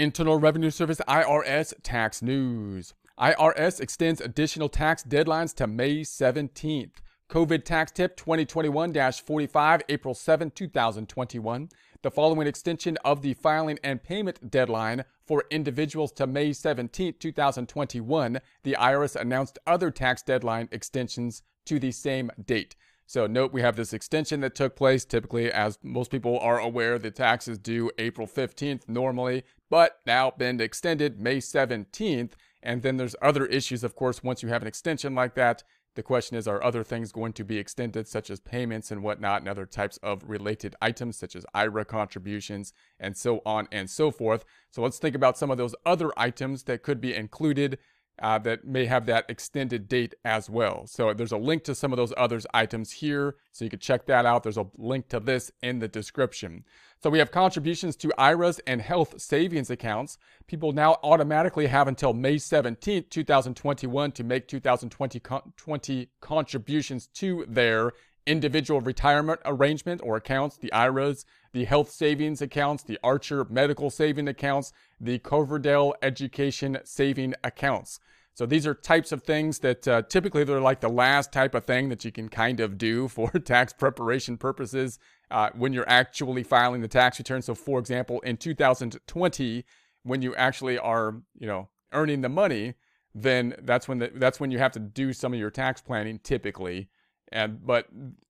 Internal Revenue Service IRS tax news. IRS extends additional tax deadlines to May 17th. COVID tax tip 2021 45, April 7, 2021. The following extension of the filing and payment deadline for individuals to May 17, 2021, the IRS announced other tax deadline extensions to the same date. So note we have this extension that took place. Typically, as most people are aware, the tax is due April 15th normally, but now been extended May 17th. And then there's other issues, of course, once you have an extension like that. The question is, are other things going to be extended, such as payments and whatnot, and other types of related items, such as IRA contributions, and so on and so forth? So let's think about some of those other items that could be included uh, that may have that extended date as well. So there's a link to some of those other items here, so you can check that out. There's a link to this in the description. So we have contributions to IRAs and health savings accounts. People now automatically have until May 17th, 2021 to make 2020 20 contributions to their individual retirement arrangement or accounts, the IRAs, the health savings accounts, the Archer medical saving accounts, the Coverdell education saving accounts. So these are types of things that uh, typically they're like the last type of thing that you can kind of do for tax preparation purposes uh, when you're actually filing the tax return. So for example, in 2020, when you actually are, you know, earning the money, then that's when the, that's when you have to do some of your tax planning typically. And but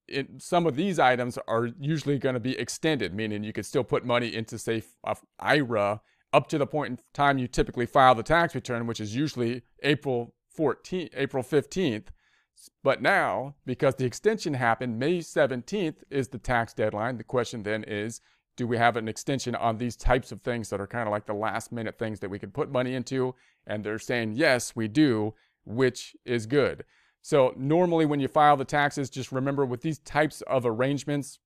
it, some of these items are usually going to be extended, meaning you could still put money into say uh, IRA up to the point in time you typically file the tax return, which is usually April 14th, April 15th. But now, because the extension happened, May 17th is the tax deadline. The question then is, do we have an extension on these types of things that are kind of like the last minute things that we can put money into? And they're saying, yes, we do, which is good. So normally when you file the taxes, just remember with these types of arrangements,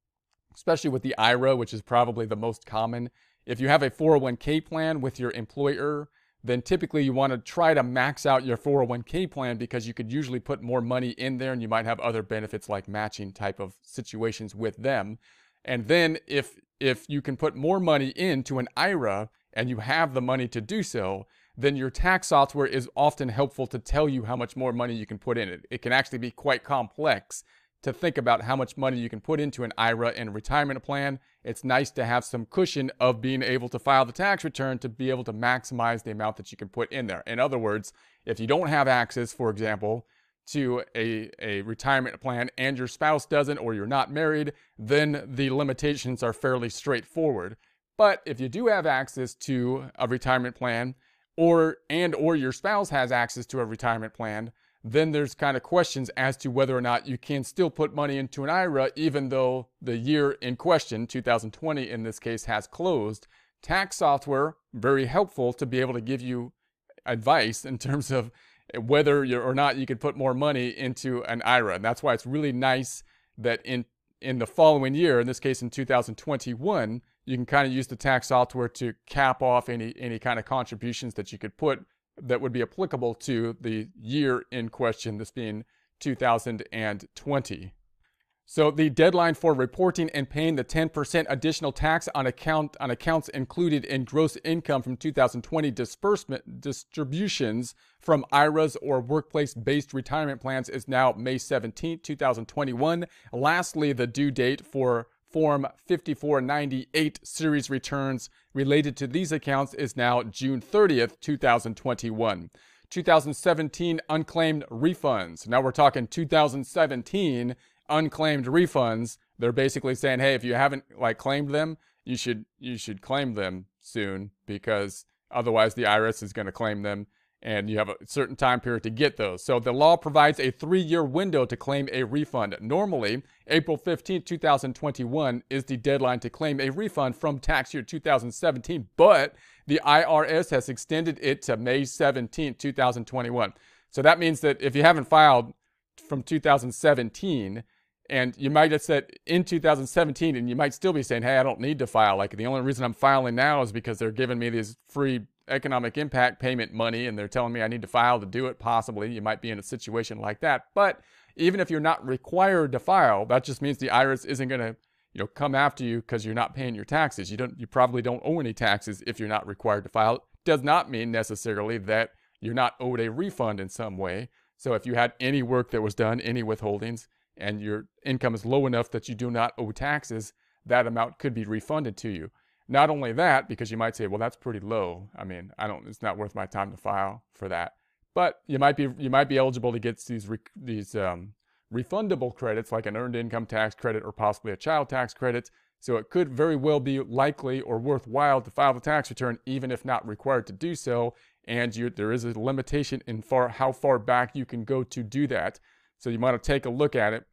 especially with the IRA, which is probably the most common, if you have a 401k plan with your employer, then typically you want to try to max out your 401k plan because you could usually put more money in there and you might have other benefits like matching type of situations with them. And then if if you can put more money into an IRA and you have the money to do so, then your tax software is often helpful to tell you how much more money you can put in it. It can actually be quite complex to think about how much money you can put into an IRA and retirement plan. It's nice to have some cushion of being able to file the tax return to be able to maximize the amount that you can put in there. In other words, if you don't have access, for example, to a, a retirement plan and your spouse doesn't or you're not married, then the limitations are fairly straightforward. But if you do have access to a retirement plan or and or your spouse has access to a retirement plan, then there's kind of questions as to whether or not you can still put money into an IRA even though the year in question, 2020 in this case, has closed. Tax software, very helpful to be able to give you advice in terms of whether or not you could put more money into an IRA. And that's why it's really nice that in in the following year, in this case in 2021, you can kind of use the tax software to cap off any any kind of contributions that you could put that would be applicable to the year in question, this being 2020. So the deadline for reporting and paying the 10% additional tax on account on accounts included in gross income from 2020 disbursement distributions from IRAs or workplace-based retirement plans is now May 17, 2021. Lastly, the due date for Form 5498 series returns related to these accounts is now June 30th, 2021. 2017 unclaimed refunds. Now we're talking 2017 unclaimed refunds. They're basically saying, "Hey, if you haven't like claimed them, you should you should claim them soon because otherwise the IRS is going to claim them and you have a certain time period to get those. So the law provides a three year window to claim a refund. Normally, April 15, 2021 is the deadline to claim a refund from tax year 2017, but the IRS has extended it to May 17, 2021. So that means that if you haven't filed from 2017, and you might have said in 2017, and you might still be saying, hey, I don't need to file. Like the only reason I'm filing now is because they're giving me these free economic impact payment money and they're telling me I need to file to do it, possibly. You might be in a situation like that. But even if you're not required to file, that just means the IRS isn't going to you know, come after you because you're not paying your taxes. You don't, you probably don't owe any taxes if you're not required to file. Does not mean necessarily that you're not owed a refund in some way. So if you had any work that was done, any withholdings, and your income is low enough that you do not owe taxes, that amount could be refunded to you. Not only that, because you might say, well, that's pretty low. I mean, I don't, it's not worth my time to file for that. But you might be, you might be eligible to get these, these um, refundable credits like an earned income tax credit or possibly a child tax credit. So it could very well be likely or worthwhile to file the tax return even if not required to do so. And you, there is a limitation in far, how far back you can go to do that. So you might to take a look at it.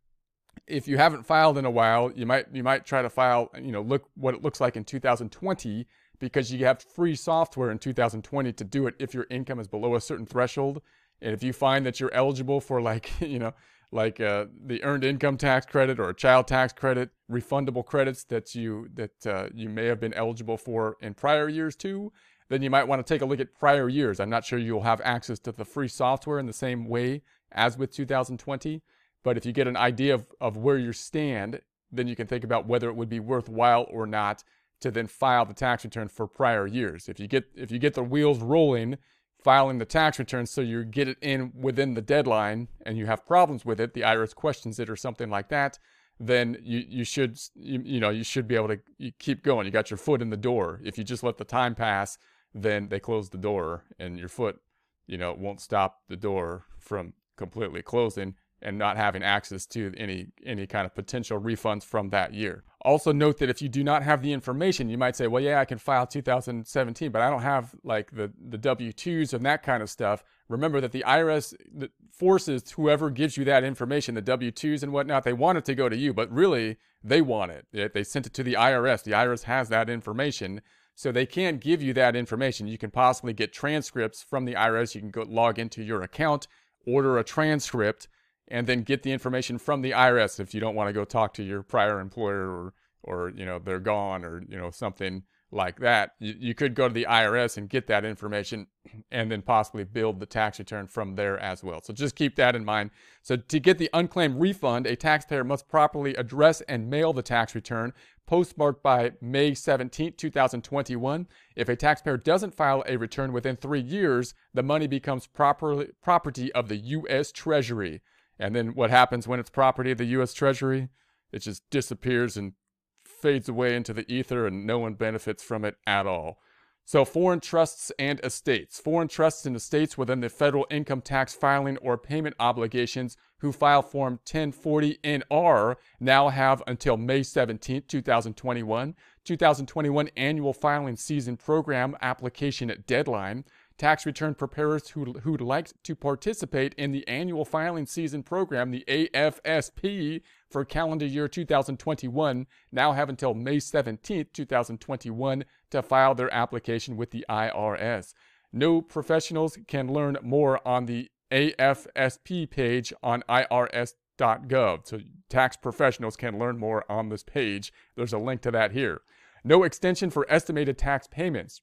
If you haven't filed in a while, you might you might try to file, you know, look what it looks like in 2020 because you have free software in 2020 to do it if your income is below a certain threshold. And if you find that you're eligible for like, you know, like uh, the earned income tax credit or a child tax credit, refundable credits that you that uh, you may have been eligible for in prior years too, then you might want to take a look at prior years. I'm not sure you'll have access to the free software in the same way as with 2020, but if you get an idea of, of where you stand, then you can think about whether it would be worthwhile or not to then file the tax return for prior years. If you get if you get the wheels rolling filing the tax return so you get it in within the deadline and you have problems with it, the IRS questions it or something like that, then you, you should you, you know you should be able to keep going. You got your foot in the door. If you just let the time pass, then they close the door and your foot, you know, won't stop the door from completely closing and not having access to any any kind of potential refunds from that year. Also note that if you do not have the information, you might say, well, yeah, I can file 2017, but I don't have like the, the W-2s and that kind of stuff. Remember that the IRS forces whoever gives you that information, the W-2s and whatnot, they want it to go to you, but really they want it. They sent it to the IRS. The IRS has that information. So they can't give you that information. You can possibly get transcripts from the IRS. You can go log into your account, order a transcript, and then get the information from the IRS if you don't want to go talk to your prior employer or or you know they're gone or you know something like that. You, you could go to the IRS and get that information and then possibly build the tax return from there as well. So just keep that in mind. So to get the unclaimed refund, a taxpayer must properly address and mail the tax return postmarked by May 17, 2021. If a taxpayer doesn't file a return within three years, the money becomes properly, property of the U.S. Treasury. And then what happens when it's property of the U.S. Treasury? It just disappears and fades away into the ether, and no one benefits from it at all. So, foreign trusts and estates. Foreign trusts and estates within the federal income tax filing or payment obligations who file Form 1040-NR now have until May 17, 2021. 2021 annual filing season program application deadline tax return preparers who, who'd like to participate in the annual filing season program, the AFSP, for calendar year 2021 now have until May 17, 2021 to file their application with the IRS. No professionals can learn more on the AFSP page on IRS.gov. So tax professionals can learn more on this page. There's a link to that here. No extension for estimated tax payments.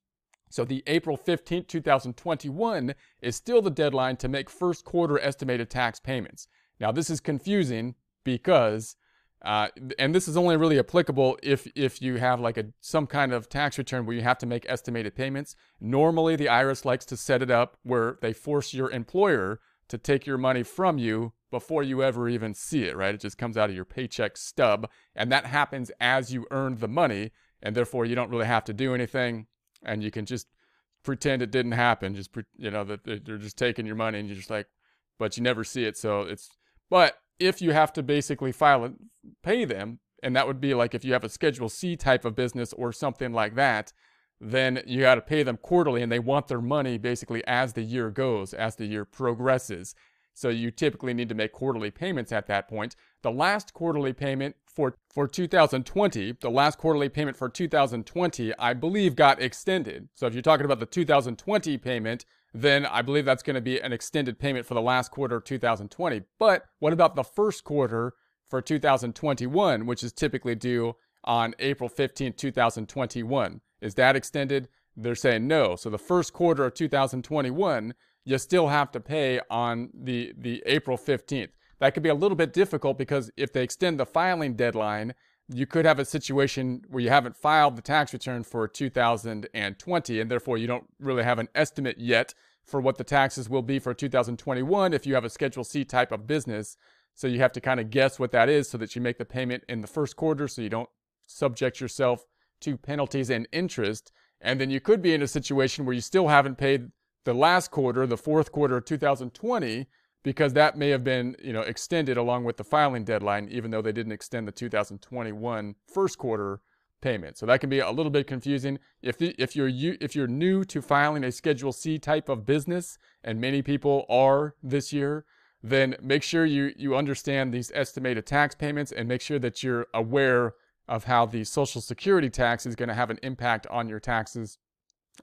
So the April 15, 2021 is still the deadline to make first quarter estimated tax payments. Now this is confusing because uh, and this is only really applicable if if you have like a some kind of tax return where you have to make estimated payments. Normally the IRS likes to set it up where they force your employer to take your money from you before you ever even see it, right? It just comes out of your paycheck stub and that happens as you earn the money and therefore you don't really have to do anything and you can just pretend it didn't happen. Just pre- you know that they're just taking your money, and you're just like, but you never see it. So it's but if you have to basically file it, pay them, and that would be like if you have a Schedule C type of business or something like that, then you got to pay them quarterly, and they want their money basically as the year goes, as the year progresses. So you typically need to make quarterly payments at that point. The last quarterly payment for, for 2020, the last quarterly payment for 2020, I believe got extended. So if you're talking about the 2020 payment, then I believe that's going to be an extended payment for the last quarter of 2020. But what about the first quarter for 2021, which is typically due on April 15, 2021? Is that extended? They're saying no. So the first quarter of 2021, you still have to pay on the, the April 15th. That could be a little bit difficult because if they extend the filing deadline, you could have a situation where you haven't filed the tax return for 2020 and therefore you don't really have an estimate yet for what the taxes will be for 2021 if you have a Schedule C type of business. So you have to kind of guess what that is so that you make the payment in the first quarter so you don't subject yourself to penalties and interest. And then you could be in a situation where you still haven't paid the last quarter, the fourth quarter of 2020, because that may have been, you know, extended along with the filing deadline, even though they didn't extend the 2021 first quarter payment. So that can be a little bit confusing. If the, if you're if you're new to filing a Schedule C type of business, and many people are this year, then make sure you you understand these estimated tax payments and make sure that you're aware of how the Social Security tax is going to have an impact on your taxes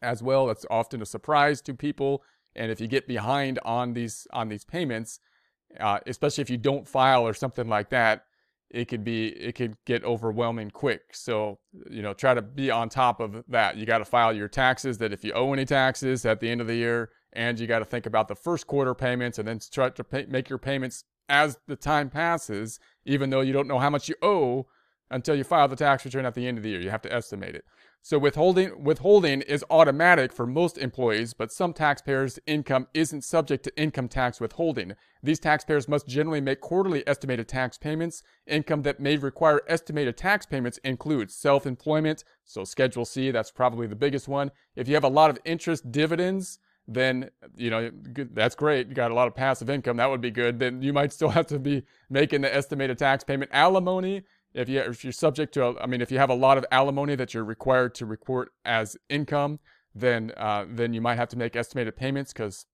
as well. That's often a surprise to people, and if you get behind on these on these payments, uh, especially if you don't file or something like that, it could be it could get overwhelming quick. So you know, try to be on top of that. You got to file your taxes. That if you owe any taxes at the end of the year, and you got to think about the first quarter payments, and then try to pay, make your payments as the time passes, even though you don't know how much you owe until you file the tax return at the end of the year. You have to estimate it. So withholding withholding is automatic for most employees, but some taxpayers' income isn't subject to income tax withholding. These taxpayers must generally make quarterly estimated tax payments. Income that may require estimated tax payments includes self-employment, so Schedule C, that's probably the biggest one. If you have a lot of interest dividends, then you know that's great. You got a lot of passive income, that would be good. Then you might still have to be making the estimated tax payment. Alimony if, you, if you're subject to, a, I mean, if you have a lot of alimony that you're required to report as income, then uh, then you might have to make estimated payments because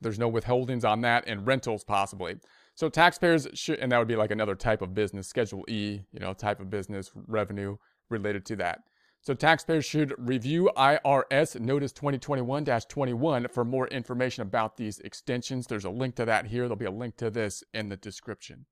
there's no withholdings on that and rentals possibly. So taxpayers should, and that would be like another type of business, Schedule E, you know, type of business revenue related to that. So taxpayers should review IRS Notice 2021-21 for more information about these extensions. There's a link to that here. There'll be a link to this in the description.